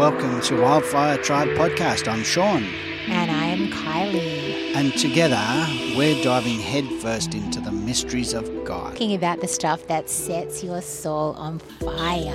welcome to Wildfire Tribe Podcast. I'm Sean, And I am Kylie. and together we're diving headfirst into the mysteries of God. Talking about the stuff that sets your soul on fire.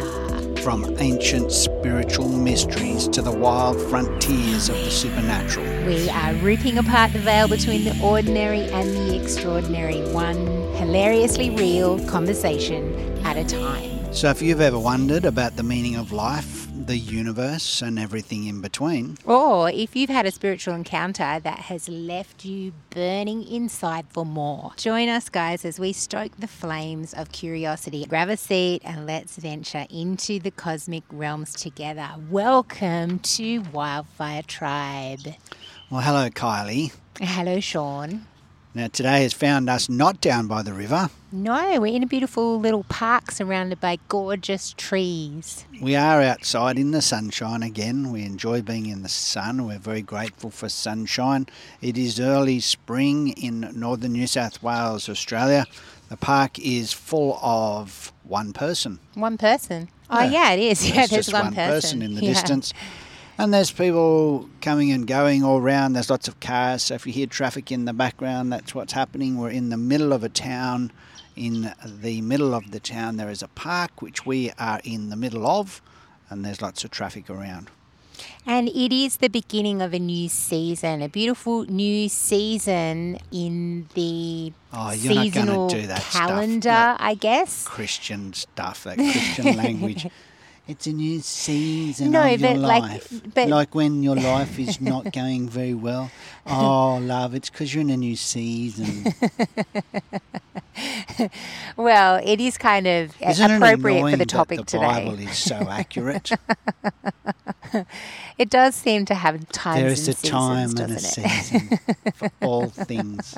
From ancient spiritual mysteries to the wild frontiers of the supernatural. We are ripping apart the veil between the ordinary and the extraordinary, one hilariously real conversation at a time. So, if you've ever wondered about the meaning of life, the universe, and everything in between, Or if you've had a spiritual encounter that has left you burning inside for more, join us, guys, as we stoke the flames of curiosity. Grab a seat and let's venture into the cosmic realms together. Welcome to Wildfire Tribe. well, hello, Kylie. Hello, Sean. Now, today has found us not down by the river. No, we're in a beautiful little park surrounded by gorgeous trees. We are outside in the sunshine again. We enjoy being in the sun. We're very grateful for sunshine. It is early spring in northern New South Wales, Australia. The park is full of one person. One person. Oh, Yeah. yeah, it is. Yeah, There's there's just one, one person in the Yeah. distance. And there's people coming and going all around. There's lots of cars. So if you hear traffic in the background, that's what's happening. We're in the middle of a town. In the middle of the town, there is a park, which we are in the middle of, and there's lots of traffic around. And it is the beginning of a new season, a beautiful new season in the Oh, you're seasonal going do that calendar, stuff. I guess. Christian stuff, that Christian language. It's a new season No, of your like- life. but- like when your life is not going very well. Oh, love, it's because you're in a new season. Well, it is kind of Isn't appropriate for the that topic the today. Bible is so accurate. It does seem to have times there and a seasons, time and a season for all things.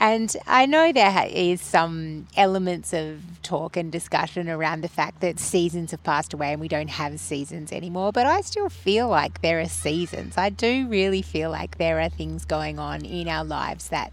And I know there is some elements of talk and discussion around the fact that seasons have passed away and we don't have seasons anymore, but I still feel like there are seasons. I do really feel like there are things going on in our lives that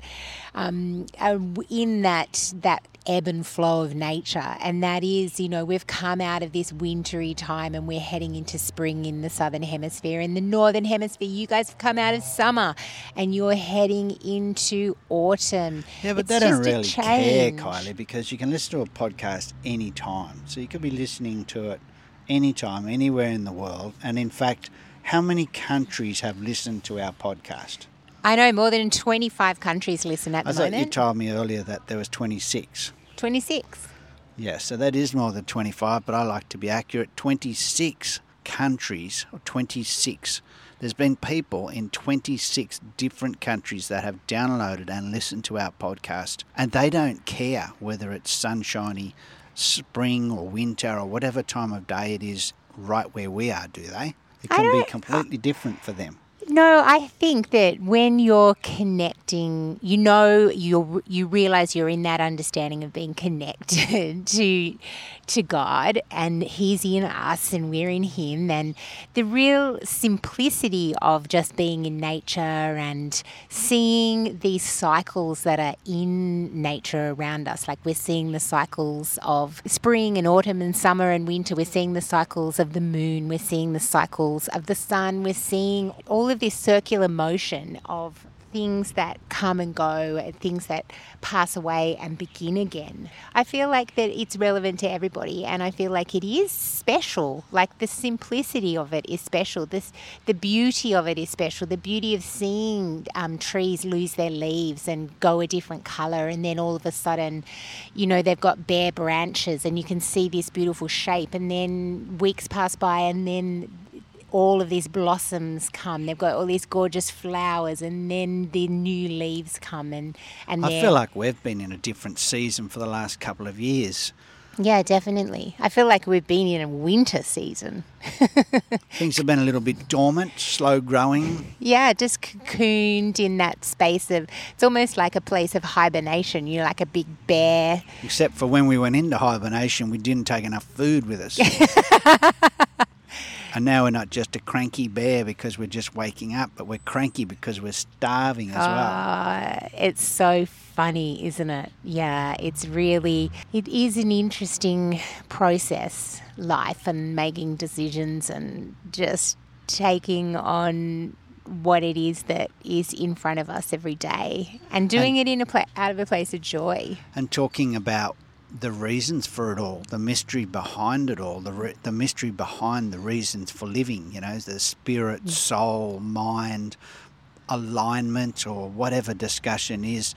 um, are in that that ebb and flow of nature and that is you know we've come out of this wintry time and we're heading into spring in the southern hemisphere in the northern hemisphere you guys have come out of summer and you're heading into autumn Yeah, but It's they don't really care. Kylie, because you can listen to a podcast anytime. So you could be listening to it anytime, anywhere in the world. And in fact, how many countries have listened to our podcast? I know more than 25 countries listen at I the thought you told me earlier that there was 26. 26. Yeah, so that is more than 25, but I like to be accurate. 26 countries, or 26. There's been people in 26 different countries that have downloaded and listened to our podcast, and they don't care whether it's sunshiny, spring, or winter, or whatever time of day it is right where we are, do they? It can be uh, completely different for them. No, I think that when you're connecting, you know, you you realize you're in that understanding of being connected to to God, and He's in us, and we're in Him, and the real simplicity of just being in nature and seeing these cycles that are in nature around us. Like we're seeing the cycles of spring and autumn and summer and winter. We're seeing the cycles of the moon. We're seeing the cycles of the sun. We're seeing all of this circular motion of things that come and go, and things that pass away and begin again. I feel like that it's relevant to everybody, and I feel like it is special. Like the simplicity of it is special. This, the beauty of it is special. The beauty of seeing um, trees lose their leaves and go a different color, and then all of a sudden, you know, they've got bare branches, and you can see this beautiful shape, and then weeks pass by, and then all of these blossoms come. They've got all these gorgeous flowers, and then the new leaves come, and and I feel like we've been in a different season for the last couple of years. yeah, definitely. I feel like we've been in a winter season. Things have been a little bit dormant, slow growing. Yeah, just cocooned in that space of. It's almost like a place of hibernation. You're like a big bear. Except for when we went into hibernation, we didn't take enough food with us. And now we're not just a cranky bear because we're just waking up, but we're cranky because we're starving as well. Ah, it's so funny, isn't it? Yeah, it's really, it is an interesting process, life and making decisions and just taking on what it is that is in front of us every day and doing it in a pla- out of a place of joy. And talking about the reasons for it all, the mystery behind it all, the re- the mystery behind the reasons for living. You know, the spirit, soul, mind, alignment, or whatever discussion is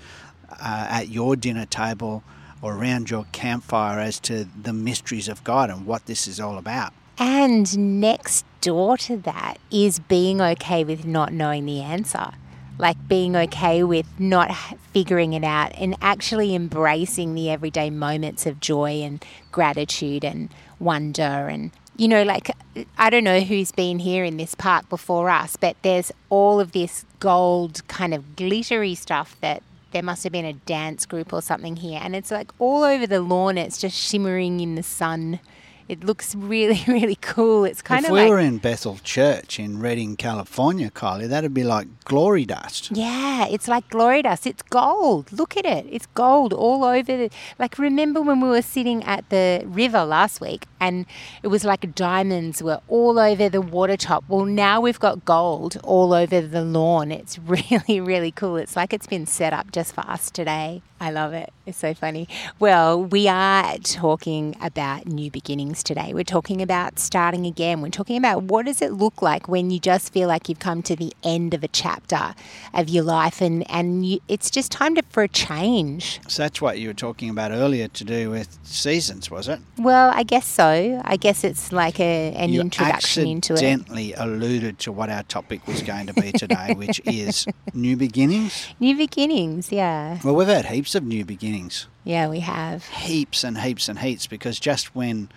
uh, at your dinner table or around your campfire as to the mysteries of God and what this is all about. And next door to that is being okay with not knowing the answer. Like being okay with not figuring it out and actually embracing the everyday moments of joy and gratitude and wonder. And, you know, like, I don't know who's been here in this park before us, but there's all of this gold kind of glittery stuff that there must have been a dance group or something here. And it's like all over the lawn, it's just shimmering in the sun. It looks really, really cool. It's kind if of we like were in Bethel Church in Redding, California, Kylie, that'd be like glory dust. Yeah, it's like glory dust. It's gold. Look at it. It's gold all over the. Like, remember when we were sitting at the river last week and it was like diamonds were all over the water top? Well, now we've got gold all over the lawn. It's really, really cool. It's like it's been set up just for us today. I love it. It's so funny. Well, we are talking about new beginnings today. We're talking about starting again. We're talking about what does it look like when you just feel like you've come to the end of a chapter of your life and and you, it's just time to, for a change. So that's what you were talking about earlier to do with seasons, was it? Well, I guess so. I guess it's like a, an you introduction into it. accidentally alluded to what our topic was going to be today, which is new beginnings. New beginnings, yeah. Well, we've had heaps of new beginnings, Yeah, we have. heaps and heaps and heaps, because just when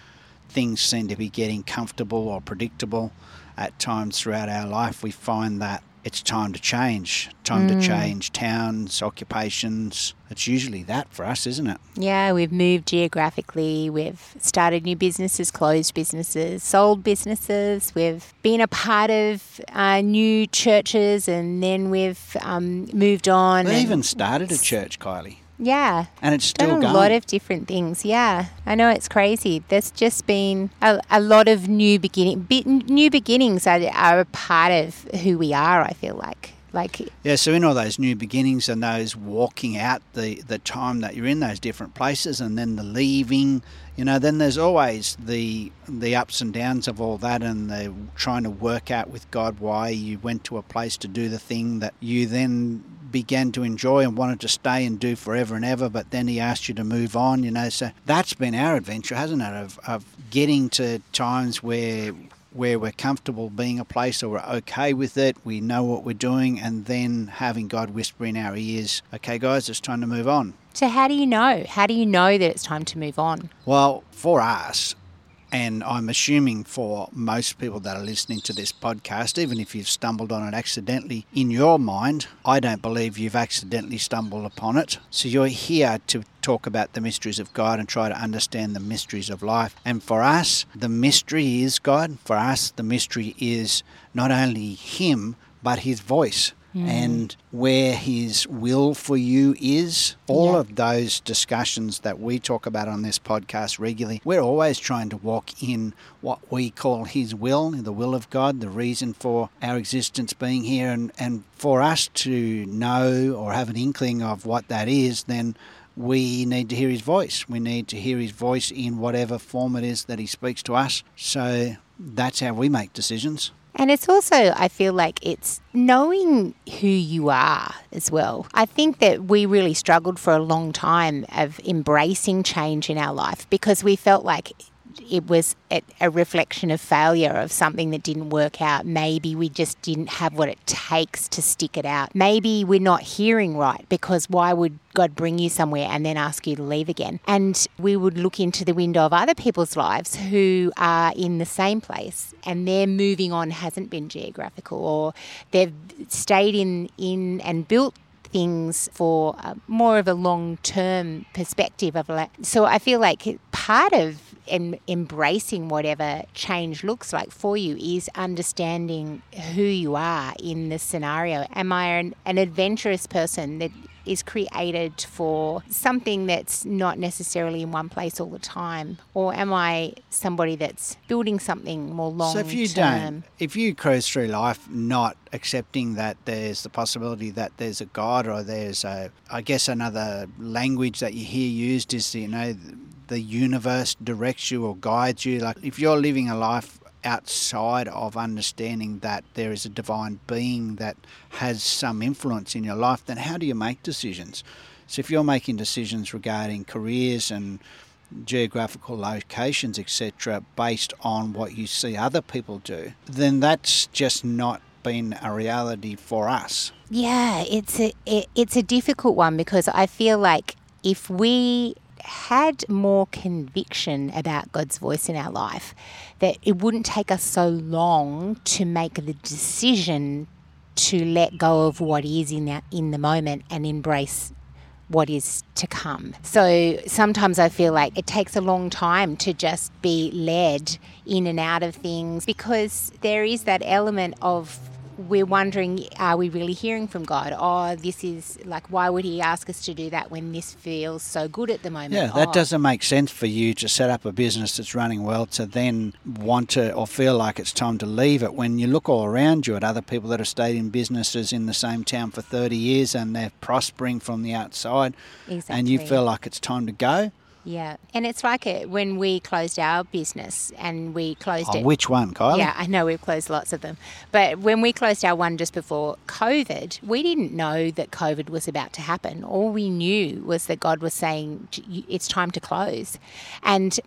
things seem to be getting comfortable or predictable at times throughout our life, we find that it's time to change, time Mm. to change towns, occupations. It's usually that for us, isn't it? Yeah, we've moved geographically. We've started new businesses, closed businesses, sold businesses. We've been a part of uh, new churches, and then we've um, moved on. We even started a church, Kylie, yeah, and it's still done a going. lot of different things. Yeah, I know it's crazy. There's just been a, a lot of new beginning. Be, new beginnings are, are a part of who we are. I feel like. Like Yeah, so in all those new beginnings and those walking out the, the time that you're in those different places and then the leaving, you know, then there's always the the ups and downs of all that and the trying to work out with God why you went to a place to do the thing that you then began to enjoy and wanted to stay and do forever and ever, but then he asked you to move on, you know. So that's been our adventure, hasn't it? Of, of getting to times where where we're comfortable being a place or we're okay with it, we know what we're doing, and then having God whisper in our ears, okay, guys, it's time to move on. so, how do you know? How do you know that it's time to move on? Well, for us, and I'm assuming for most people that are listening to this podcast, even if you've stumbled on it accidentally in your mind, I don't believe you've accidentally stumbled upon it. So you're here to talk about the mysteries of God and try to understand the mysteries of life. And for us, the mystery is God. For us, the mystery is not only Him, but His voice. And where his will for you is, all Yeah. of those discussions that we talk about on this podcast regularly, we're always trying to walk in what we call His will, the will of God, the reason for our existence being here. And, and for us to know or have an inkling of what that is, then we need to hear His voice. We need to hear His voice in whatever form it is that He speaks to us. So that's how we make decisions. And it's also, I feel like it's knowing who you are as well. I think that we really struggled for a long time of embracing change in our life because we felt like it was a, reflection of failure of something that didn't work out. Maybe we just didn't have what it takes to stick it out. Maybe we're not hearing right because why would God bring you somewhere and then ask you to leave again? And we would look into the window of other people's lives who are in the same place and their moving on hasn't been geographical or they've stayed in, in and built things for uh, more of a long term perspective of so I feel like part of em- embracing whatever change looks like for you is understanding who you are in the scenario. Am I an, an adventurous person that is created for something that's not necessarily in one place all the time? Or am I somebody that's building something more long So if you term? don't, if you cruise through life not accepting that there's the possibility that there's a God or there's a, I guess another language that you hear used is you know the universe directs you or guides you. Like if you're living a life outside of understanding that there is a divine being that has some influence in your life, then how do you make decisions? So if you're making decisions regarding careers and geographical locations, etc., based on what you see other people do, then that's just not been a reality for us. Yeah, it's a it, it's a difficult one because I feel like if we had more conviction about God's voice in our life, that it wouldn't take us so long to make the decision to let go of what is in that in the moment and embrace what is to come. So sometimes I feel like it takes a long time to just be led in and out of things because there is that element of we're wondering, are we really hearing from God? Oh, this is like, why would He ask us to do that when this feels so good at the moment? Yeah, that Oh, doesn't make sense for you to set up a business that's running well to then want to or feel like it's time to leave it when you look all around you at other people that have stayed in businesses in the same town for 30 years and they're prospering from the outside and you feel like it's time to go. Yeah, and it's like it when we closed our business and we closed Oh, it. which one, Kylie? Yeah, I know we've closed lots of them. But when we closed our one just before COVID, we didn't know that COVID was about to happen. All we knew was that God was saying, it's time to close. And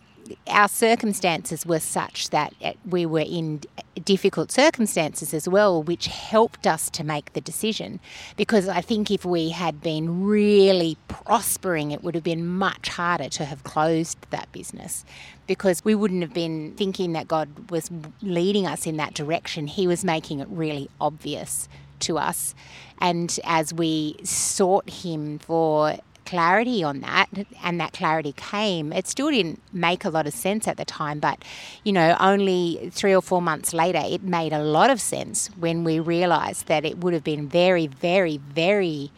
our circumstances were such that uh, we were in difficult circumstances as well, which helped us to make the decision. Because I think if we had been really prospering, it would have been much harder to have closed that business because we wouldn't have been thinking that God was leading us in that direction. He was making it really obvious to us. And as we sought Him for clarity on that and that clarity came it still didn't make a lot of sense at the time but you know only 3 or 4 months later it made a lot of sense when we realized that it would have been very very very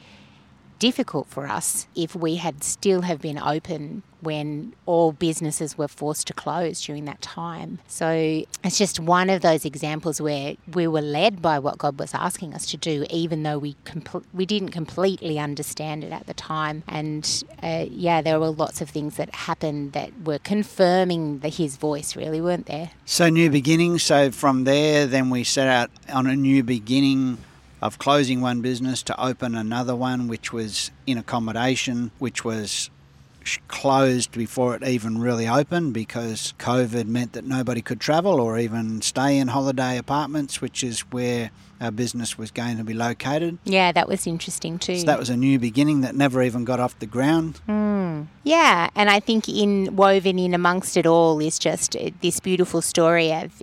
difficult for us if we had still have been open when all businesses were forced to close during that time. So it's just one of those examples where we were led by what God was asking us to do, even though we compl- we didn't completely understand it at the time. And uh, yeah, there were lots of things that happened that were confirming the, His voice, really, weren't there? So new beginning. So from there, then we set out on a new beginning of closing one business to open another one, which was in accommodation, which was closed before it even really opened because COVID meant that nobody could travel or even stay in holiday apartments, which is where our business was going to be located. Yeah, that was interesting too. So that was a new beginning that never even got off the ground. Yeah, and I think in woven in amongst it all is just uh, this beautiful story of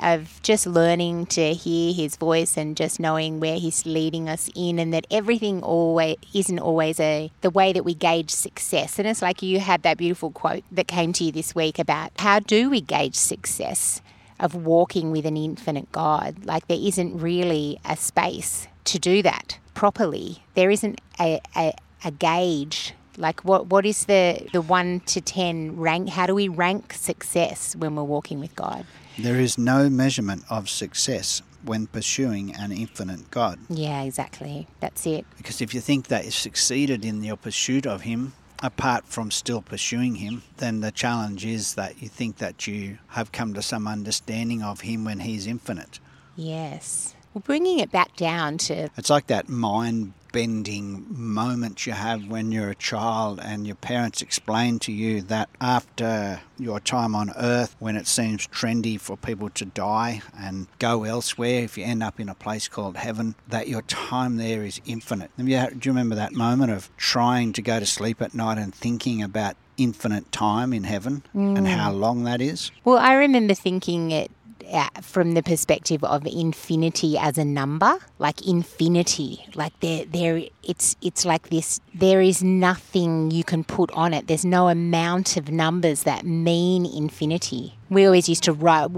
of just learning to hear his voice and just knowing where he's leading us in, and that everything always isn't always a the way that we gauge success. And it's like you had that beautiful quote that came to you this week about how do we gauge success of walking with an infinite God? Like there isn't really a space to do that properly. There isn't a, a, a gauge like what what is the the 1 to 10 rank how do we rank success when we're walking with God There is no measurement of success when pursuing an infinite God. yeah exactly that's it Because if you think that you've succeeded in your pursuit of Him, apart from still pursuing Him, then the challenge is that you think that you have come to some understanding of Him when He's infinite. yes well bringing it back down to It's like that mind bending moment you have when you're a child and your parents explain to you that after your time on earth, when it seems trendy for people to die and go elsewhere, if you end up in a place called heaven, that your time there is infinite. Do you remember that moment of trying to go to sleep at night and thinking about infinite time in heaven and mm. how long that is? well I remember thinking it uh, from the perspective of infinity as a number, like infinity, like there, there, it's it's like this. There is nothing you can put on it. There's no amount of numbers that mean infinity. We always used to write,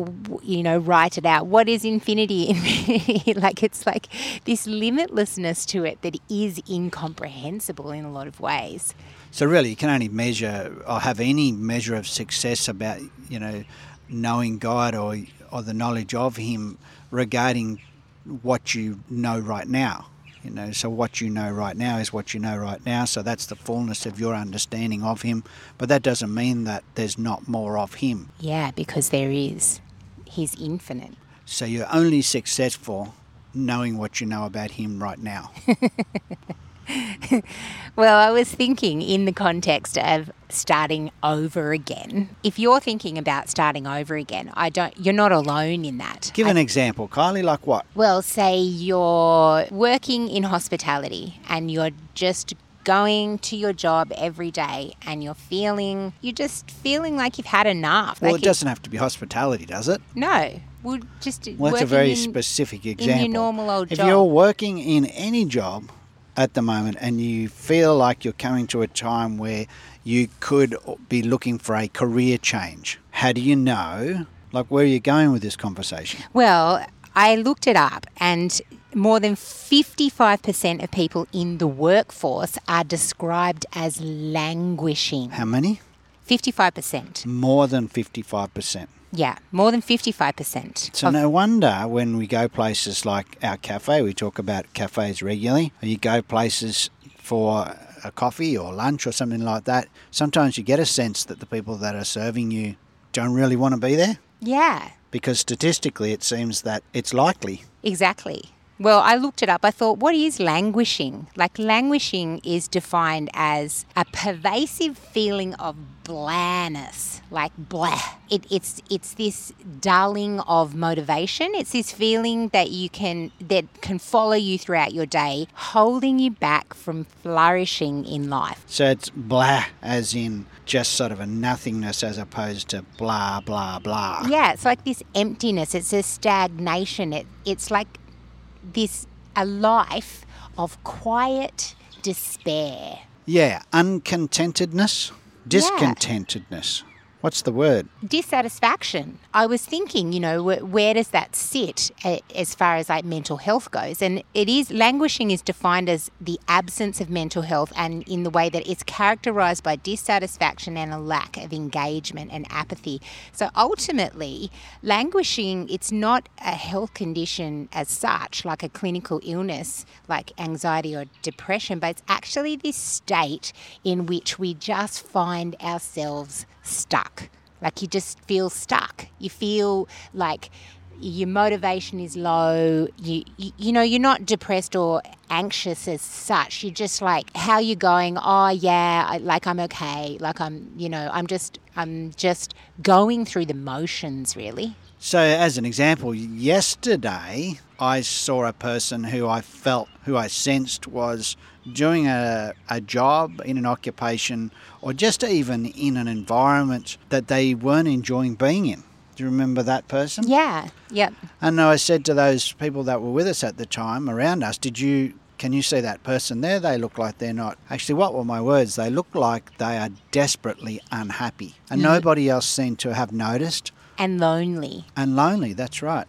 you know, write it out. What is infinity? Like it's like this limitlessness to it that is incomprehensible in a lot of ways. So really, you can only measure or have any measure of success about you know knowing God or or the knowledge of Him regarding what you know right now. You know, so what you know right now is what you know right now. So that's the fullness of your understanding of Him. But that doesn't mean that there's not more of Him. Yeah, because there is. He's infinite. So you're only successful knowing what you know about Him right now. well, I was thinking in the context of starting over again. If you're thinking about starting over again, I don't you're not alone in that. Give an I, example, Kylie, like what? Well, say you're working in hospitality and you're just going to your job every day and you're feeling you're just feeling like you've had enough. Well, like it doesn't have to be hospitality, does it? No. Well, just well, that's a very in, specific example. In your normal old if job. you're working in any job at the moment and you feel like you're coming to a time where you could be looking for a career change, how do you know? Like, where are you going with this conversation? Well, I looked it up and more than 55% of people in the workforce are described as languishing. How many? 55%. More than 55%. Yeah, more than 55%. So, no wonder when we go places like our cafe, we talk about cafes regularly. You go places for a coffee or lunch or something like that, sometimes you get a sense that the people that are serving you don't really want to be there. Yeah. Because statistically, it seems that it's likely. Exactly. Well, I looked it up. I thought, what is languishing? Like, languishing is defined as a pervasive feeling of blandness, like blah. It, it's it's this dulling of motivation. It's this feeling that you can that can follow you throughout your day, holding you back from flourishing in life. So it's blah, as in just sort of a nothingness, as opposed to blah blah blah. Yeah, it's like this emptiness. It's a stagnation. It it's like this a life of quiet despair. Yeah, uncontentedness, discontentedness. Yeah. What's the word? Dissatisfaction. I was thinking, you know, where, does that sit as far as like mental health goes? And it is languishing is defined as the absence of mental health, and in the way that it's characterized by dissatisfaction and a lack of engagement and apathy. So ultimately, languishing it's not a health condition as such, like a clinical illness like anxiety or depression, but it's actually this state in which we just find ourselves stuck. Like you just feel stuck. You feel like your motivation is low. You, you, you know you're not depressed or anxious as such. You're just like how you going. Oh yeah, I, like I'm okay. Like I'm you know I'm just I'm just going through the motions really. So as an example, yesterday I saw a person who I felt who I sensed was doing a, a job in an occupation or just even in an environment that they weren't enjoying being in. Do you remember that person? Yeah, yep. And I said to those people that were with us at the time around us, did you can you see that person there? They look like they're not. Actually, what were my words? They look like they are desperately unhappy. And mm-hmm. nobody else seemed to have noticed. And lonely. And lonely, that's right.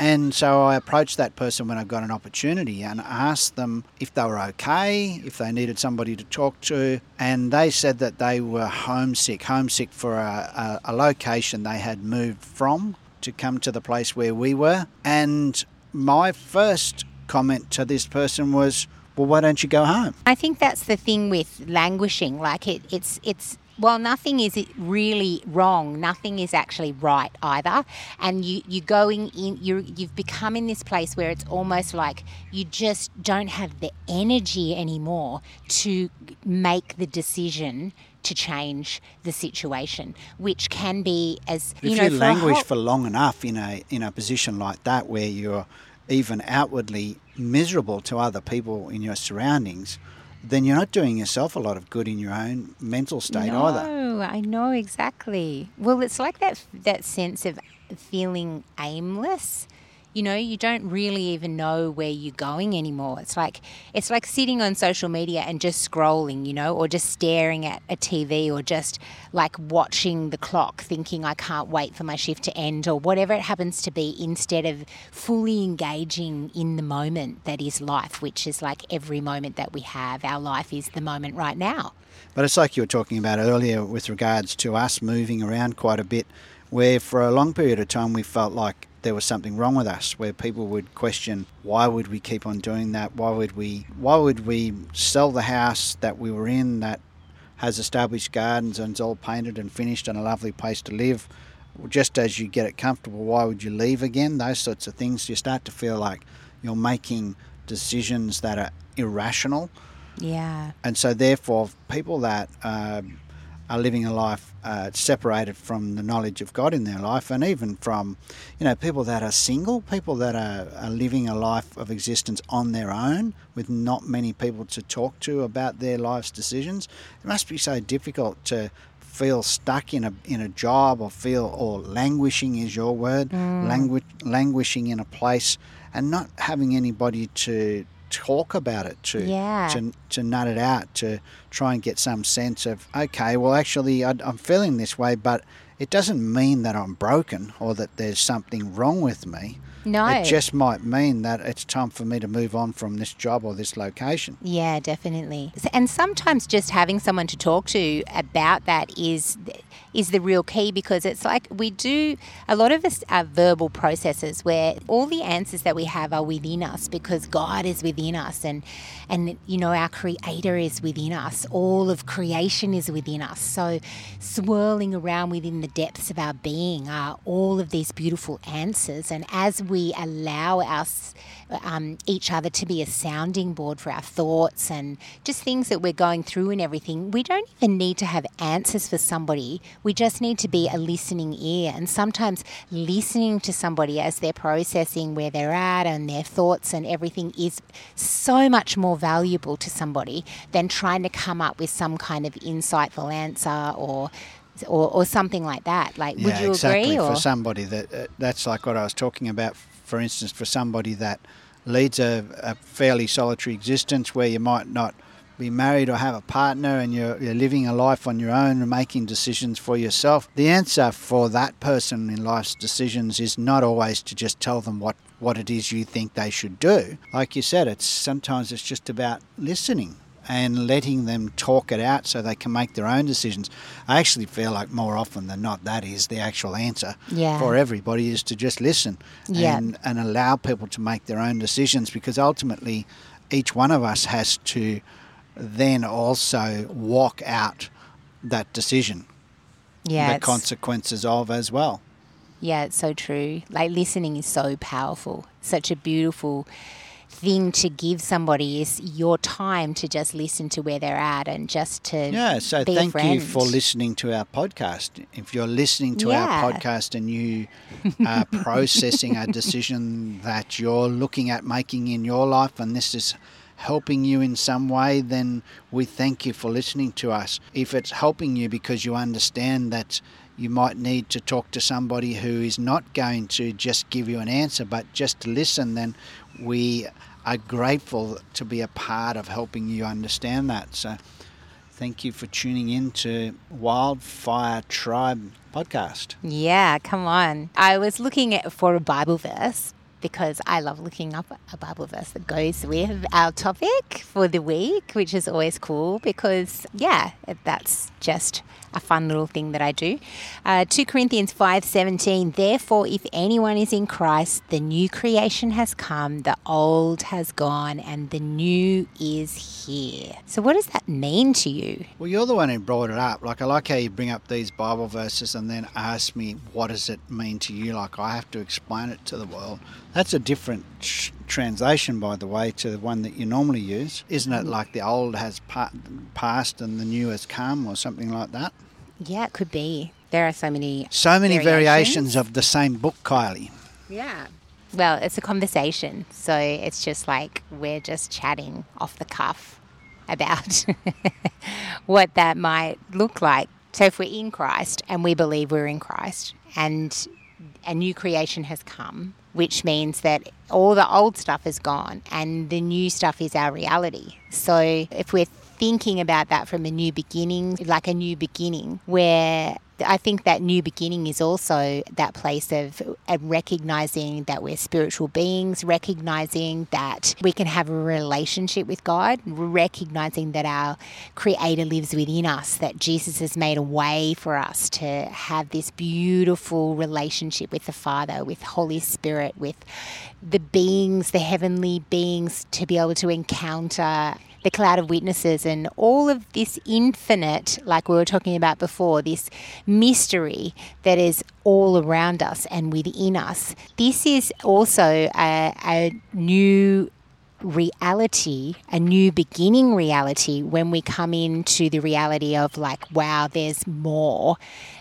And so I approached that person when I got an opportunity and asked them if they were okay, if they needed somebody to talk to. And they said that they were homesick, homesick for a, a, a location they had moved from to come to the place where we were. And my first comment to this person was, well, why don't you go home? I think that's the thing with languishing. Like it, it's it's well, nothing is really wrong. Nothing is actually right either. And you you going in. You you've become in this place where it's almost like you just don't have the energy anymore to make the decision to change the situation, which can be as you if know. You languish for long enough in a in a position like that, where you're even outwardly miserable to other people in your surroundings, then you're not doing yourself a lot of good in your own mental state no, either. No, I know exactly. Well, it's like that that sense of feeling aimless. You know, you don't really even know where you're going anymore. It's like it's like sitting on social media and just scrolling, you know, or just staring at a TV or just like watching the clock thinking I can't wait for my shift to end or whatever it happens to be instead of fully engaging in the moment that is life, which is like every moment that we have. Our life is the moment right now. But it's like you were talking about earlier with regards to us moving around quite a bit, where for a long period of time we felt like there was something wrong with us where people would question why would we keep on doing that? Why would we why would we sell the house that we were in that has established gardens and is all painted and finished and a lovely place to live? Just as you get it comfortable why would you leave again? Those sorts of things. You start to feel like you're making decisions that are irrational. Yeah. and so therefore people that um, are living a life uh, separated from the knowledge of God in their life, and even from, you know, people that are single, people that are, are living a life of existence on their own with not many people to talk to about their life's decisions. It must be so difficult to feel stuck in a in a job or feel or languishing is your word, langu- languishing in a place and not having anybody to talk about it to Yeah. to to nut it out to try and get some sense of okay well actually I, i'm feeling this way but it doesn't mean that i'm broken or that there's something wrong with me No. it just might mean that it's time for me to move on from this job or this location Yeah, definitely. And sometimes just having someone to talk to about that is is the real key because it's like we do a lot of us are verbal processes where all the answers that we have are within us because God is within us and and you know our creator is within us. All of creation is within us. So swirling around within the depths of our being are all of these beautiful answers. And as we allow us um, each other to be a sounding board for our thoughts and just things that we're going through and everything. We don't even need to have answers for somebody. We just need to be a listening ear. And sometimes listening to somebody as they're processing where they're at and their thoughts and everything is so much more valuable to somebody than trying to come up with some kind of insightful answer or. Or, or something like that. Like, would you exactly agree? Or for somebody that uh, that's like what i was talking about for instance for somebody that leads a, a fairly solitary existence where you might not be married or have a partner and you're, you're living a life on your own and making decisions for yourself, the answer for that person in life's decisions is not always to just tell them what, what it is you think they should do. Like you said, it's sometimes it's just about listening and letting them talk it out so they can make their own decisions. I actually feel like more often than not that is the actual answer Yeah. for everybody is to just listen Yeah. and, and allow people to make their own decisions because ultimately each one of us has to then also walk out that decision, yeah, the consequences of as well. Yeah, it's so true. Like listening is so powerful. Such a beautiful thing to give somebody is your time to just listen to where they're at and just to Yeah, so thank you for listening to our podcast. If you're listening to Yeah. our podcast and you are processing a decision that you're looking at making in your life and this is helping you in some way, then we thank you for listening to us. If it's helping you because you understand that you might need to talk to somebody who is not going to just give you an answer but just to listen, then we are grateful to be a part of helping you understand that. So thank you for tuning in to Wildfire Tribe podcast. Yeah, come on. I was looking for a Bible verse because I love looking up a Bible verse that goes with our topic for the week, which is always cool because yeah, that's just a fun little thing that I do. Uh, 2 Corinthians 5:17 Therefore if anyone is in Christ, the new creation has come, the old has gone and the new is here. So what does that mean to you? Well, you're the one who brought it up. Like, I like how you bring up these Bible verses and then ask me, what does it mean to you? Like, I have to explain it to the world. That's a different sh- translation, by the way, to the one that you normally use. Isn't it mm. like the old has pa- passed and the new has come or something like that? Yeah, it could be. There are so many So many Variations? variations of the same book, Kylie. Yeah. Well, it's a conversation. So it's just like we're just chatting off the cuff about what that might look like. So if we're in Christ and we believe we're in Christ and a new creation has come, which means that all the old stuff is gone and the new stuff is our reality. So if we're thinking about that from a new beginning, like a new beginning, where I think that new beginning is also that place of recognizing that we're spiritual beings, recognizing that we can have a relationship with God, recognizing that our Creator lives within us, that Jesus has made a way for us to have this beautiful relationship with the Father, with Holy Spirit, with the beings, the heavenly beings, to be able to encounter the cloud of witnesses and all of this infinite, like we were talking about before, this mystery that is all around us and within us. This is also a, a new reality, a new beginning reality when we come into the reality of like, wow, there's more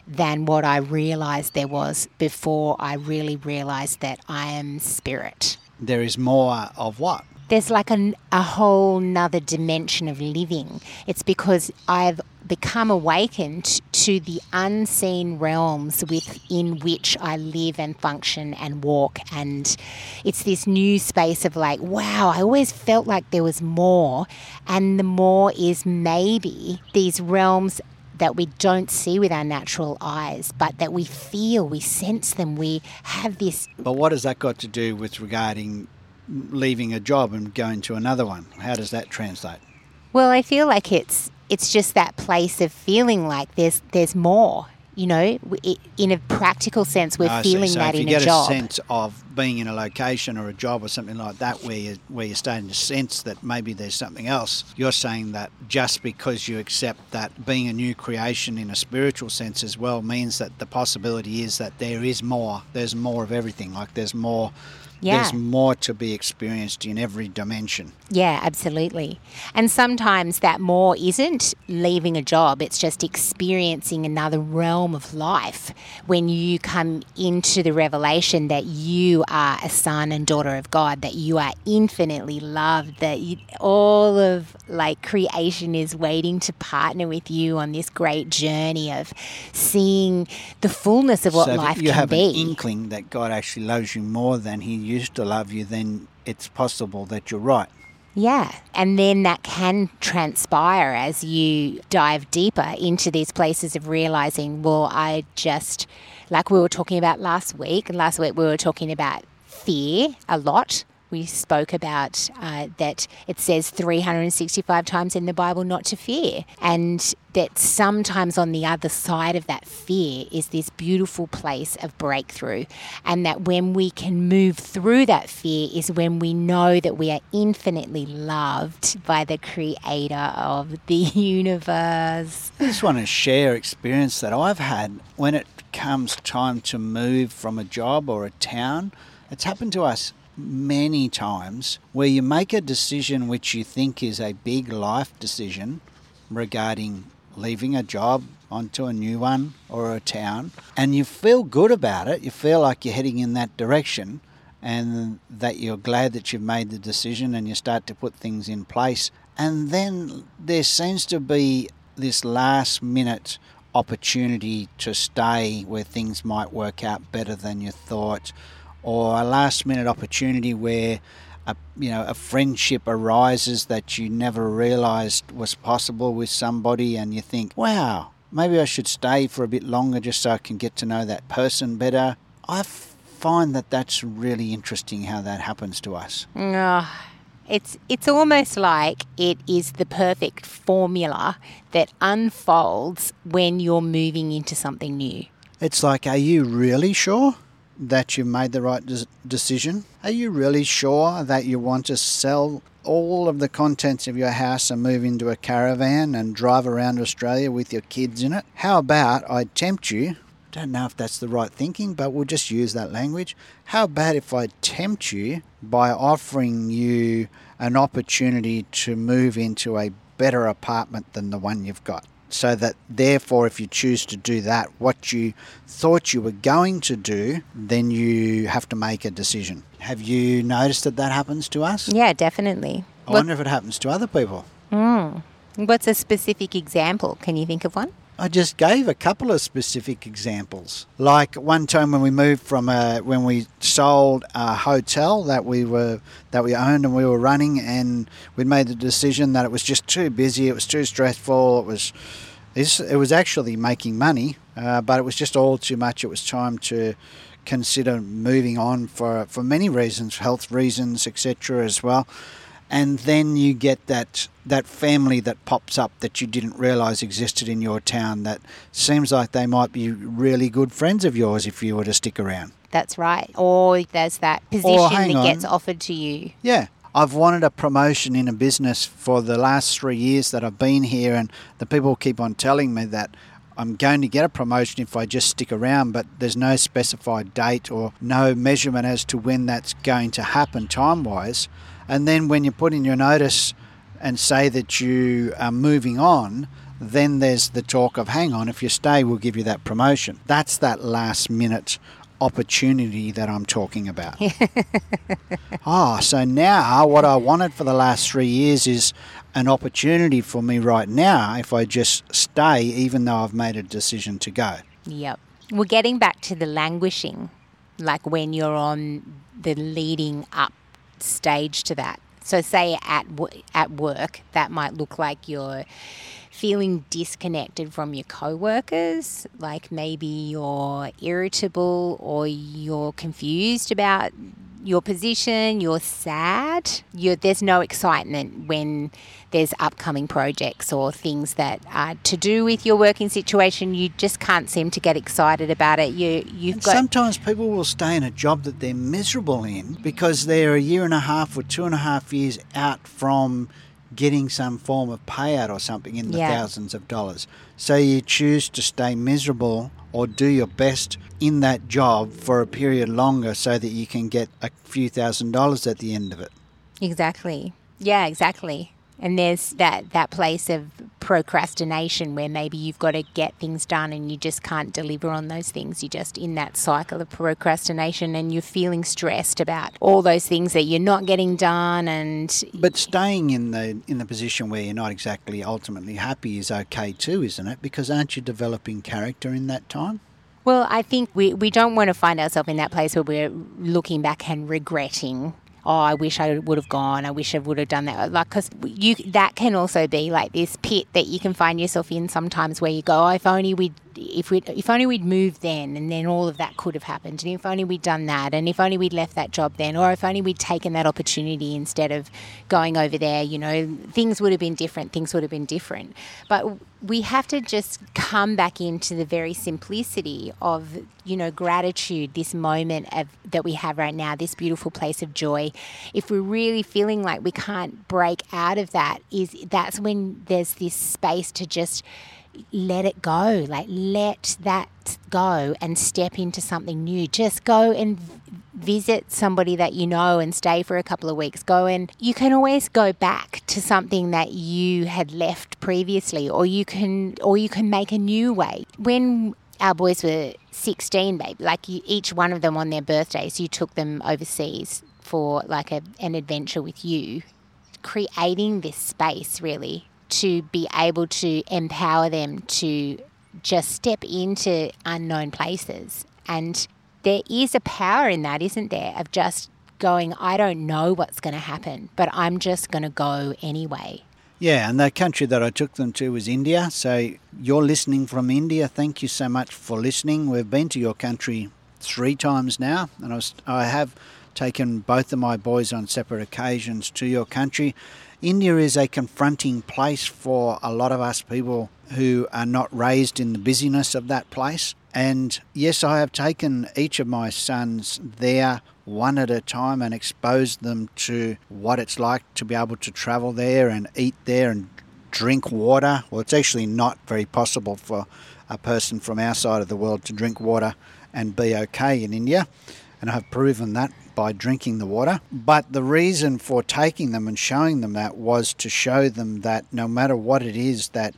than what I realized there was before I really realized that I am spirit. There is more of what? There's like a, a whole nother dimension of living. It's because I've become awakened to the unseen realms within which I live and function and walk. And it's this new space of like, wow, I always felt like there was more. And the more is maybe these realms that we don't see with our natural eyes, but that we feel, we sense them, we have this. But what has that got to do with regarding leaving a job and going to another one? How does that translate? Well, I feel like it's it's just that place of feeling like there's there's more. You know, in a practical sense, we're I feeling so that if in you get a a sense of being in a location or a job or something like that, where you where you're starting to sense that maybe there's something else. You're saying that just because you accept that being a new creation in a spiritual sense as well means that the possibility is that there is more. There's more of everything. Like there's more yeah. There's more to be experienced in every dimension. Yeah, absolutely. And sometimes that more isn't leaving a job, it's just experiencing another realm of life when you come into the revelation that you are a son and daughter of God, that you are infinitely loved, that you, all of like creation is waiting to partner with you on this great journey of seeing the fullness of what life can be. so life you can have be. an inkling that God actually loves you more than He used to love you, then it's possible that you're right. Yeah. And then that can transpire as you dive deeper into these places of realizing, well, I just, like we were talking about last week, last week we were talking about fear a lot we spoke about uh, that it says 365 times in the Bible not to fear, and that sometimes on the other side of that fear is this beautiful place of breakthrough, and that when we can move through that fear is when we know that we are infinitely loved by the Creator of the universe. I just want to share experience that I've had when it comes time to move from a job or a town. It's happened to us many times where you make a decision which you think is a big life decision regarding leaving a job onto a new one or a town, and you feel good about it. You feel like you're heading in that direction and that you're glad that you've made the decision and you start to put things in place. And then there seems to be this last minute opportunity to stay where things might work out better than you thought or a last minute opportunity where a, you know a friendship arises that you never realized was possible with somebody and you think wow maybe I should stay for a bit longer just so I can get to know that person better. I find that that's really interesting how that happens to us. Oh, it's it's almost like it is the perfect formula that unfolds when you're moving into something new. It's like are you really sure that you made the right decision? Are you really sure that you want to sell all of the contents of your house and move into a caravan and drive around Australia with your kids in it? How about I tempt you? Don't know if that's the right thinking, but we'll just use that language. How about if I tempt you by offering you an opportunity to move into a better apartment than the one you've got? So that therefore if you choose to do that what you thought you were going to do then you have to make a decision. Have you noticed that that happens to us? Yeah definitely. I what, wonder if it happens to other people. Mm, what's a specific example? Can you think of one I just gave a couple of specific examples. Like one time when we moved from a, when we sold a hotel that we were that we owned and we were running, and we'd made the decision that it was just too busy, it was too stressful, it was it was actually making money, uh, but it was just all too much. It was time to consider moving on for for many reasons, health reasons, etc. as well and then you get that that family that pops up that you didn't realize existed in your town that seems like they might be really good friends of yours if you were to stick around. That's right. Or there's that position that on. gets offered to you. Yeah. I've wanted a promotion in a business for the last three years that I've been here, and the people keep on telling me that I'm going to get a promotion if I just stick around, but there's no specified date or no measurement as to when that's going to happen time wise. And then when you put in your notice and say that you are moving on, then there's the talk of hang on, if you stay, we'll give you that promotion. That's that last minute opportunity that I'm talking about. ah, oh, so now what I wanted for the last three years is an opportunity for me right now if I just stay, even though I've made a decision to go. Yep. We're getting back to the languishing, like when you're on the leading up stage to that. So, say at at work, that might look like you're feeling disconnected from your coworkers, like maybe you're irritable or you're confused about your position, you're sad, you're, there's no excitement when there's upcoming projects or things that are to do with your working situation. You just can't seem to get excited about it. You, you've got. Sometimes people will stay in a job that they're miserable in because they're a year and a half or two and a half years out from getting some form of payout or something in the yeah. thousands of dollars. So you choose to stay miserable or do your best in that job for a period longer so that you can get a few thousand dollars at the end of it. Exactly. Yeah, exactly. And there's that, that place of procrastination where maybe you've got to get things done and you just can't deliver on those things. You're just in that cycle of procrastination and you're feeling stressed about all those things that you're not getting done and But staying in the in the position where you're not exactly ultimately happy is okay too, isn't it? Because aren't you developing character in that time? Well, I think we, we don't want to find ourselves in that place where we're looking back and regretting oh, I wish I would have gone. I wish I would have done that. Like, because you that can also be like this pit that you can find yourself in sometimes, where you go, oh, if only we'd if we if only we'd moved then, and then all of that could have happened, and if only we'd done that, and if only we'd left that job then, or if only we'd taken that opportunity instead of going over there, you know, things would have been different. Things would have been different. But we have to just come back into the very simplicity of you know gratitude this moment of, that we have right now this beautiful place of joy if we're really feeling like we can't break out of that is that's when there's this space to just let it go. Like, let that go and step into something new. Just go and visit somebody that you know and stay for a couple of weeks. Go and you can always go back to something that you had left previously, or you can, or you can make a new way. When our boys were 16, babe, like you, each one of them on their birthdays, you took them overseas for like a, an adventure with you, creating this space really to be able to empower them to just step into unknown places. And there is a power in that, isn't there, of just going, I don't know what's going to happen, but I'm just going to go anyway. Yeah, and the country that I took them to was India. So you're listening from India. Thank you so much for listening. We've been to your country three times now, and I, was, I have taken both of my boys on separate occasions to your country. India is a confronting place for a lot of us people who are not raised in the busyness of that place. And yes, I have taken each of my sons there one at a time and exposed them to what it's like to be able to travel there and eat there and drink water. Well, it's actually not very possible for a person from our side of the world to drink water and be okay in India. And I've proven that by drinking the water. But the reason for taking them and showing them that was to show them that no matter what it is that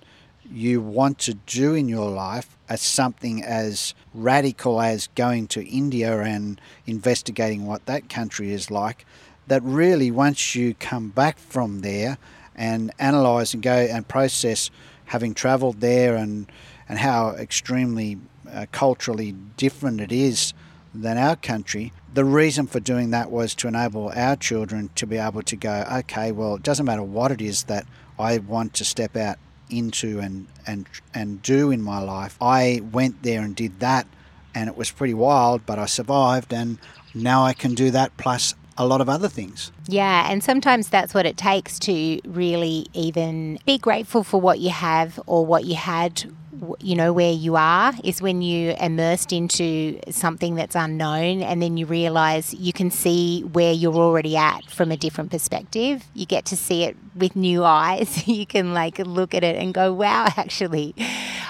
you want to do in your life, as something as radical as going to India and investigating what that country is like, that really once you come back from there and analyze and go and process having traveled there and and how extremely uh, culturally different it is than our country. The reason for doing that was to enable our children to be able to go, okay, well, it doesn't matter what it is that I want to step out into and and and do in my life. I went there and did that, and it was pretty wild, but I survived, and now I can do that plus a lot of other things. Yeah, and sometimes that's what it takes to really even be grateful for what you have or what you had you know where you are is when you immersed into something that's unknown and then you realize you can see where you're already at from a different perspective. You get to see it with new eyes. You can like look at it and go wow actually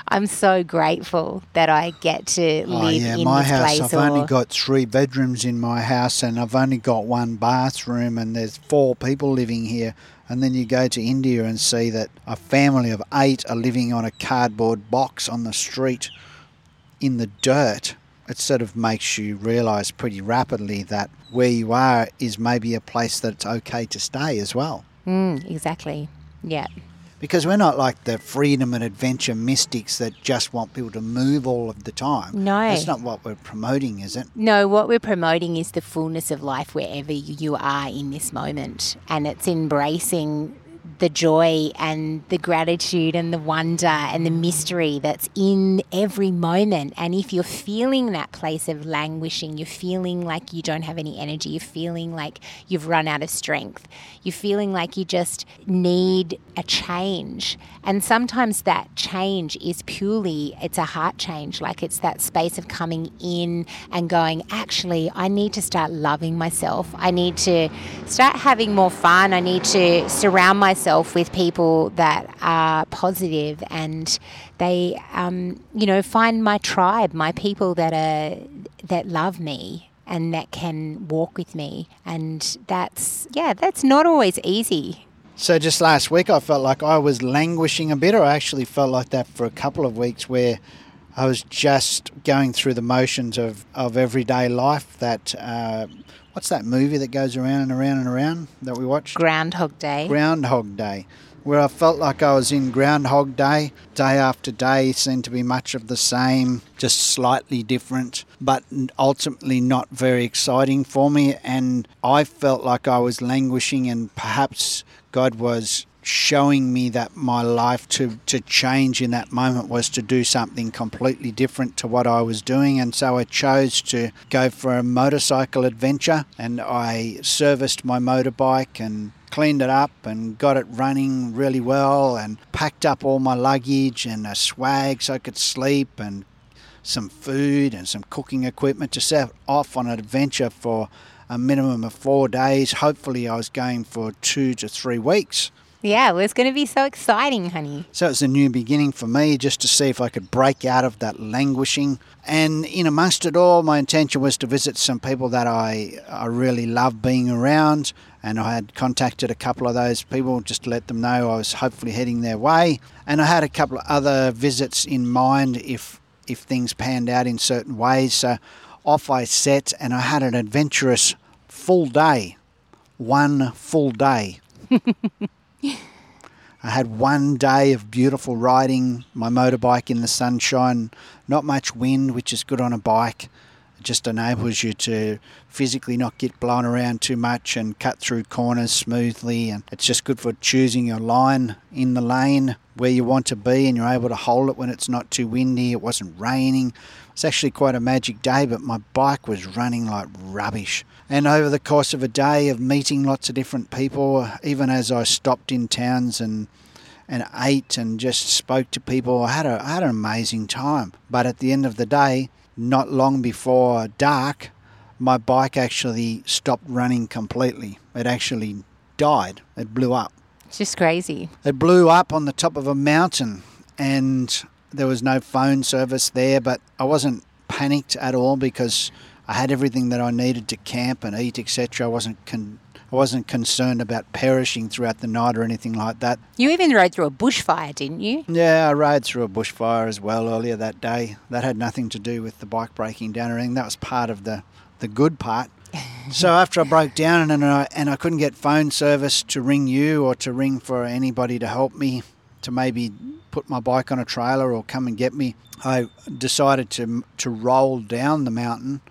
i'm so grateful that i get to oh, live oh, yeah, in my this house place i've or... only got three bedrooms in my house and i've only got one bathroom and there's four people living here and then you go to India and see that a family of eight are living on a cardboard box on the street in the dirt. It sort of makes you realise pretty rapidly that where you are is maybe a place that it's okay to stay as well. Mm, exactly. Yeah because we're not like the freedom and adventure mystics that just want people to move all of the time. No. That's not what we're promoting, is it? No, what we're promoting is the fullness of life wherever you are in this moment. And it's embracing the joy and the gratitude and the wonder and the mystery that's in every moment. And if you're feeling that place of languishing, you're feeling like you don't have any energy, you're feeling like you've run out of strength, you're feeling like you just need a change. And sometimes that change is purely, it's a heart change. Like it's that space of coming in and going, actually, I need to start loving myself. I need to start having more fun. I need to surround myself myself with people that are positive and they, um, you know, find my tribe, my people that are that love me and that can walk with me. And that's yeah, that's not always easy. So just last week, I felt like I was languishing a bit, or I actually felt like that for a couple of weeks where. I was just going through the motions of, of everyday life that uh, what's that movie that goes around and around and around that we watched? Groundhog Day. Groundhog Day, where I felt like I was in Groundhog Day. Day after day seemed to be much of the same, just slightly different, but ultimately not very exciting for me. And I felt like I was languishing, and perhaps God was showing me that my life to, to change in that moment was to do something completely different to what I was doing. And so I chose to go for a motorcycle adventure and I serviced my motorbike and cleaned it up and got it running really well and packed up all my luggage and a swag so I could sleep and some food and some cooking equipment to set off on an adventure for a minimum of four days. Hopefully, I was going for two to three weeks. Yeah, it was going to be so exciting, honey. So it's a new beginning for me just to see if I could break out of that languishing. And in amongst it all, my intention was to visit some people that I, I really love being around. And I had contacted a couple of those people just to let them know I was hopefully heading their way. And I had a couple of other visits in mind if if things panned out in certain ways. So off I set, and I had an adventurous full day, one full day. I had one day of beautiful riding my motorbike in the sunshine, not much wind, which is good on a bike. It just enables you to physically not get blown around too much and cut through corners smoothly. And it's just good for choosing your line in the lane where you want to be and you're able to hold it when it's not too windy. It wasn't raining. It's actually quite a magic day, but my bike was running like rubbish. And over the course of a day of meeting lots of different people, even as I stopped in towns and and ate and just spoke to people, I had a I had an amazing time. But at the end of the day, not long before dark, my bike actually stopped running completely. It actually died. It blew up. It's just crazy. It blew up on the top of a mountain and there was no phone service there, but I wasn't panicked at all because I had everything that I needed to camp and eat, etc. I wasn't con- I wasn't concerned about perishing throughout the night or anything like that. You even rode through a bushfire, didn't you? Yeah, I rode through a bushfire as well earlier that day. That had nothing to do with the bike breaking down or anything. That was part of the, the good part. so after I broke down and I, and I couldn't get phone service to ring you or to ring for anybody to help me to maybe put my bike on a trailer or come and get me. I decided to to roll down the mountain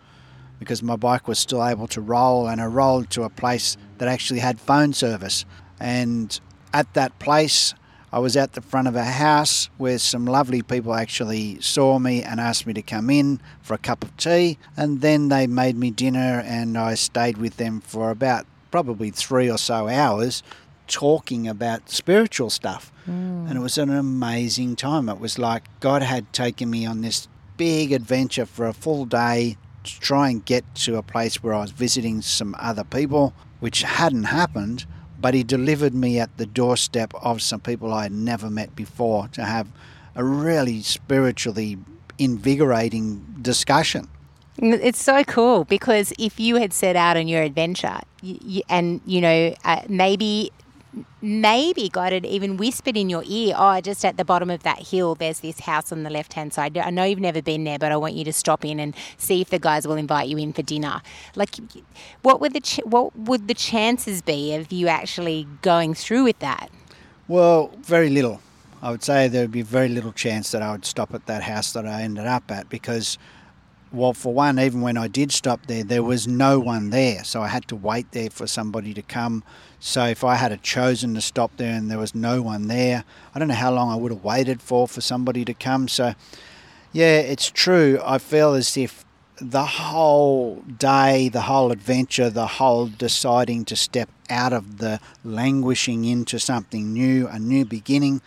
because my bike was still able to roll, and I rolled to a place that actually had phone service. And at that place, I was at the front of a house where some lovely people actually saw me and asked me to come in for a cup of tea. And then they made me dinner, and I stayed with them for about probably three or so hours talking about spiritual stuff. Mm. And it was an amazing time. It was like God had taken me on this big adventure for a full day to try and get to a place where I was visiting some other people, which hadn't happened, but He delivered me at the doorstep of some people I had never met before to have a really spiritually invigorating discussion. It's so cool because if you had set out on your adventure and, you know, uh, maybe maybe God had even whispered in your ear, oh, just at the bottom of that hill, there's this house on the left hand side. I know you've never been there, but I want you to stop in and see if the guys will invite you in for dinner. Like, what would the ch- what would the chances be of you actually going through with that? Well, very little. I would say there would be very little chance that I would stop at that house that I ended up at because well, for one, even when I did stop there, there was no one there. So I had to wait there for somebody to come. So if I had chosen to stop there and there was no one there, I don't know how long I would have waited for for somebody to come. So, yeah, it's true. I feel as if the whole day, the whole adventure, the whole deciding to step out of the languishing into something new, a new beginning,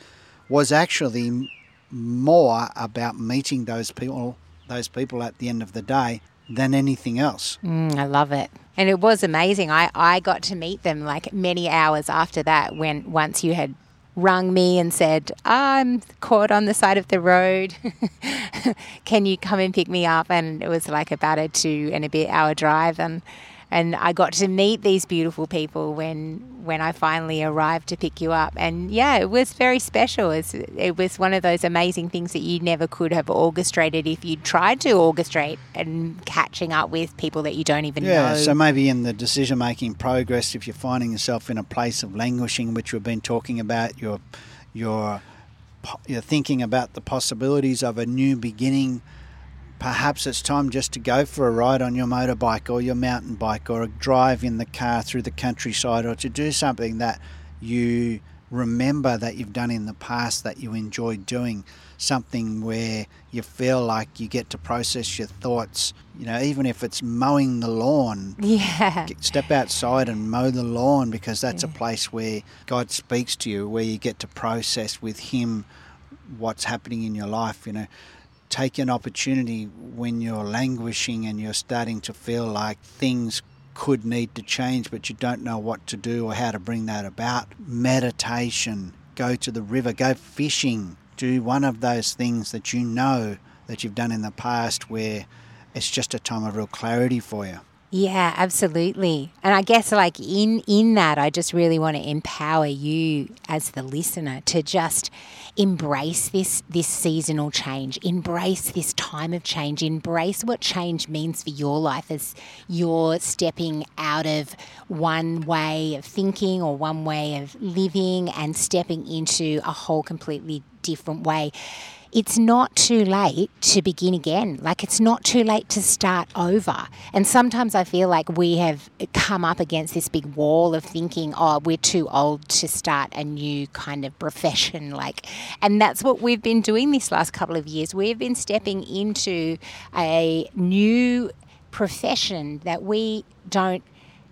was actually more about meeting those people those people at the end of the day than anything else. Mm, I love it. And it was amazing. I, I got to meet them like many hours after that when once you had rung me and said, I'm caught on the side of the road. Can you come and pick me up? And it was like about a two and a bit hour drive. And and I got to meet these beautiful people when when I finally arrived to pick you up. And yeah, it was very special. It's, it was one of those amazing things that you never could have orchestrated if you tried to orchestrate and catching up with people that you don't even yeah, know. Yeah, so maybe in the decision making progress, if you're finding yourself in a place of languishing, which we've been talking about, you're you're you're thinking about the possibilities of a new beginning perhaps it's time just to go for a ride on your motorbike or your mountain bike or a drive in the car through the countryside or to do something that you remember that you've done in the past that you enjoyed doing. Something where you feel like you get to process your thoughts you know even if it's mowing the lawn. Yeah. Step outside and mow the lawn because that's yeah. a place where god speaks to you where you get to process with him what's happening in your life you know take an opportunity when you're languishing and you're starting to feel like things could need to change, but you don't know what to do or how to bring that about. Meditation, go to the river, go fishing, do one of those things that you know that you've done in the past where it's just a time of real clarity for you. Yeah, absolutely. And I guess like in in that I just really want to empower you as the listener to just embrace this this seasonal change, embrace this time of change, embrace what change means for your life as you're stepping out of one way of thinking or one way of living and stepping into a whole completely different way it's not too late to begin again. Like it's not too late to start over. And sometimes I feel like we have come up against this big wall of thinking, oh, we're too old to start a new kind of profession. Like, and that's what we've been doing this last couple of years. We've been stepping into a new profession that we don't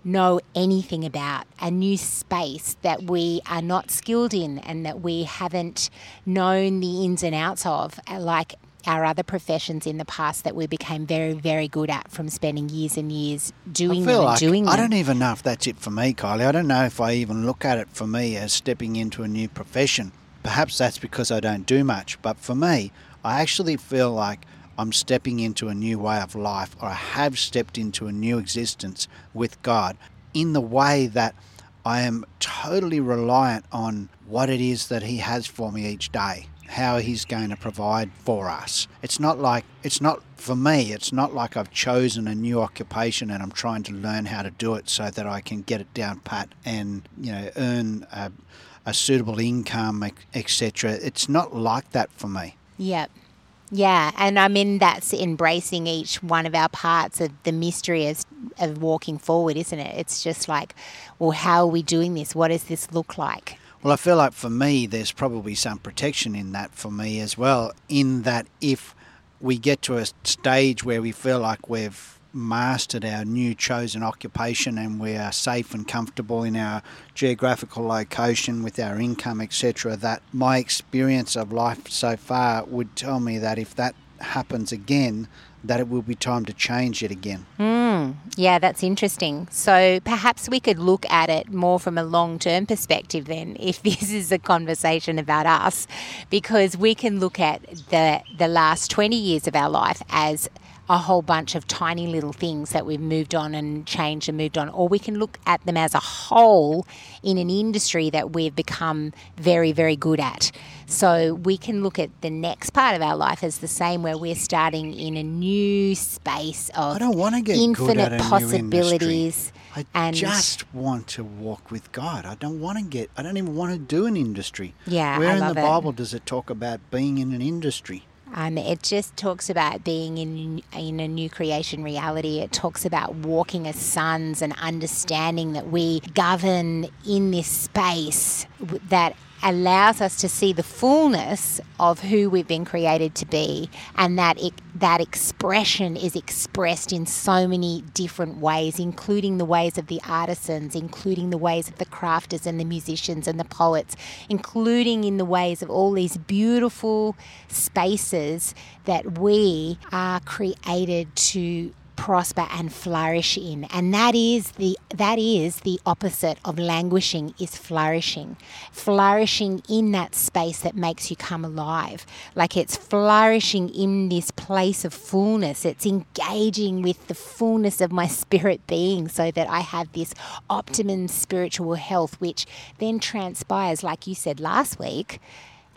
know anything about, a new space that we are not skilled in and that we haven't known the ins and outs of, uh, like our other professions in the past that we became very, very good at from spending years and years doing them like doing I don't even know if that's it for me, Kylie. I don't know if I even look at it for me as stepping into a new profession. Perhaps that's because I don't do much, but for me, I actually feel like I'm stepping into a new way of life, or I have stepped into a new existence with God in the way that I am totally reliant on what it is that He has for me each day, how He's going to provide for us. It's not like, it's not for me, it's not like I've chosen a new occupation and I'm trying to learn how to do it so that I can get it down pat and, you know, earn a, a suitable income, etc. It's not like that for me. Yep. Yeah, and I mean that's embracing each one of our parts of the mystery of, of walking forward, isn't it? It's just like, well, how are we doing this? What does this look like? Well, I feel like for me, there's probably some protection in that for me as well. In that, if we get to a stage where we feel like we've mastered our new chosen occupation and we are safe and comfortable in our geographical location with our income, etc., that my experience of life so far would tell me that if that happens again, that it will be time to change it again. Mm, yeah, that's interesting. So perhaps we could look at it more from a long term perspective then, if this is a conversation about us, because we can look at the, the last 20 years of our life as a whole bunch of tiny little things that we've moved on and changed and moved on, or we can look at them as a whole in an industry that we've become very, very good at. So we can look at the next part of our life as the same, where we're starting in a new space of I don't want to get infinite possibilities. I and just want to walk with God. I don't want to get. I don't even want to do an industry. Yeah, where I in the it. Bible does it talk about being in an industry? Um, it just talks about being in in a new creation reality. It talks about walking as sons and understanding that we govern in this space that allows us to see the fullness of who we've been created to be, and that it, that expression is expressed in so many different ways, including the ways of the artisans, including the ways of the crafters and the musicians and the poets, including in the ways of all these beautiful spaces that we are created to prosper and flourish in. And that is the that is the opposite of languishing is flourishing. Flourishing in that space that makes you come alive. Like it's flourishing in this place of fullness. It's engaging with the fullness of my spirit being so that I have this optimum spiritual health which then transpires like you said last week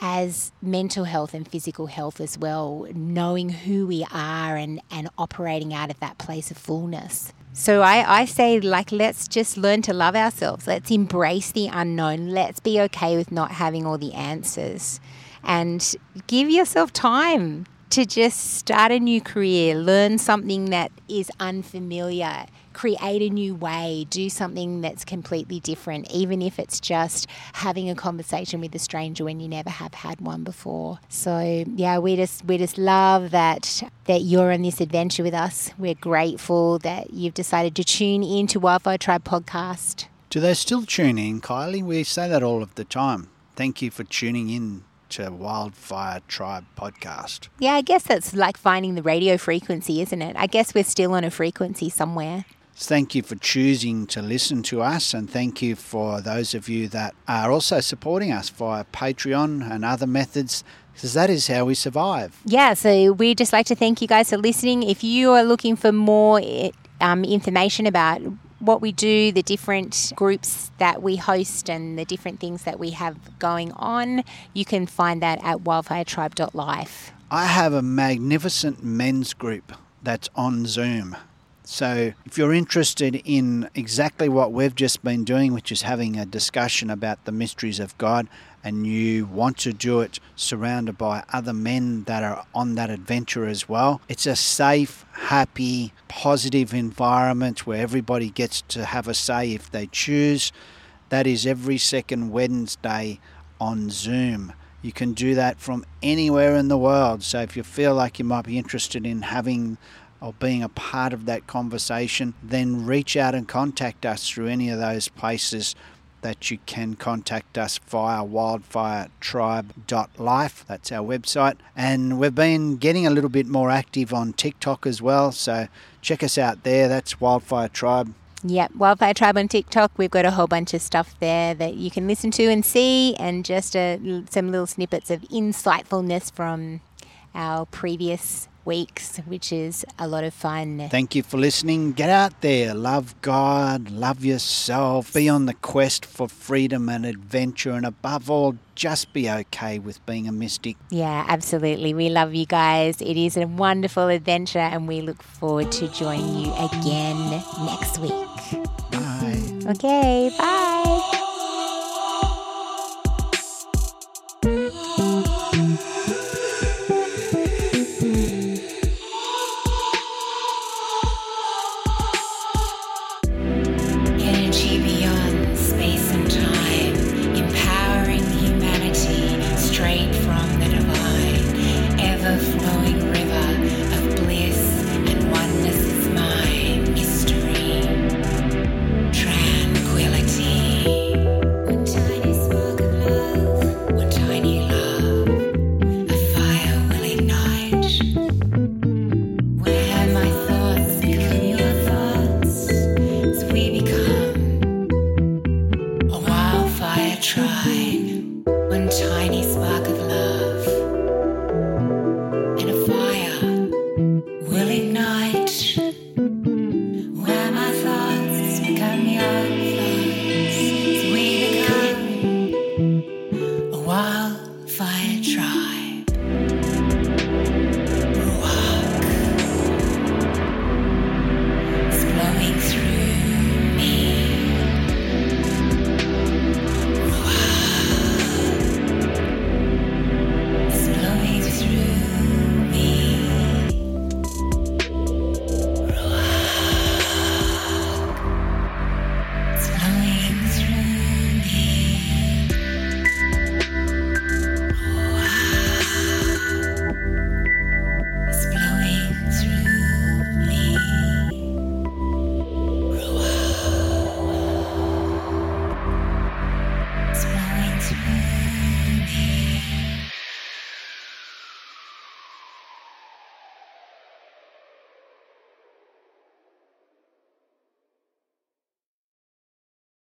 as mental health and physical health as well, knowing who we are and, and operating out of that place of fullness. So I, I say, like, let's just learn to love ourselves. Let's embrace the unknown. Let's be okay with not having all the answers. And give yourself time to just start a new career, learn something that is unfamiliar, create a new way, do something that's completely different, even if it's just having a conversation with a stranger when you never have had one before. So yeah, we just we just love that that you're on this adventure with us. We're grateful that you've decided to tune into Wildfire Tribe podcast. Do they still tune in, Kylie? We say that all of the time. Thank you for tuning in to Wildfire Tribe podcast. Yeah, I guess that's like finding the radio frequency, isn't it? I guess we're still on a frequency somewhere. Thank you for choosing to listen to us, and thank you for those of you that are also supporting us via Patreon and other methods, because that is how we survive. Yeah, so we'd just like to thank you guys for listening. If you are looking for more um, information about what we do, the different groups that we host, and the different things that we have going on, you can find that at wildfiretribe.life. I have a magnificent men's group that's on Zoom. So, if you're interested in exactly what we've just been doing, which is having a discussion about the mysteries of God, and you want to do it surrounded by other men that are on that adventure as well, it's a safe, happy, positive environment where everybody gets to have a say if they choose. That is every second Wednesday on Zoom. You can do that from anywhere in the world. So, if you feel like you might be interested in having or being a part of that conversation, then reach out and contact us through any of those places that you can contact us via wildfiretribe.life. That's our website. And we've been getting a little bit more active on TikTok as well. So check us out there. That's Wildfire Tribe. Yep, Wildfire Tribe on TikTok. We've got a whole bunch of stuff there that you can listen to and see, and just a, some little snippets of insightfulness from our previous weeks, which is a lot of fun. Thank you for listening. Get out there, love God, love yourself, be on the quest for freedom and adventure, and above all, just be okay with being a mystic. Yeah, absolutely. We love you guys. It is a wonderful adventure, and we look forward to joining you again next week. Bye. Okay, bye.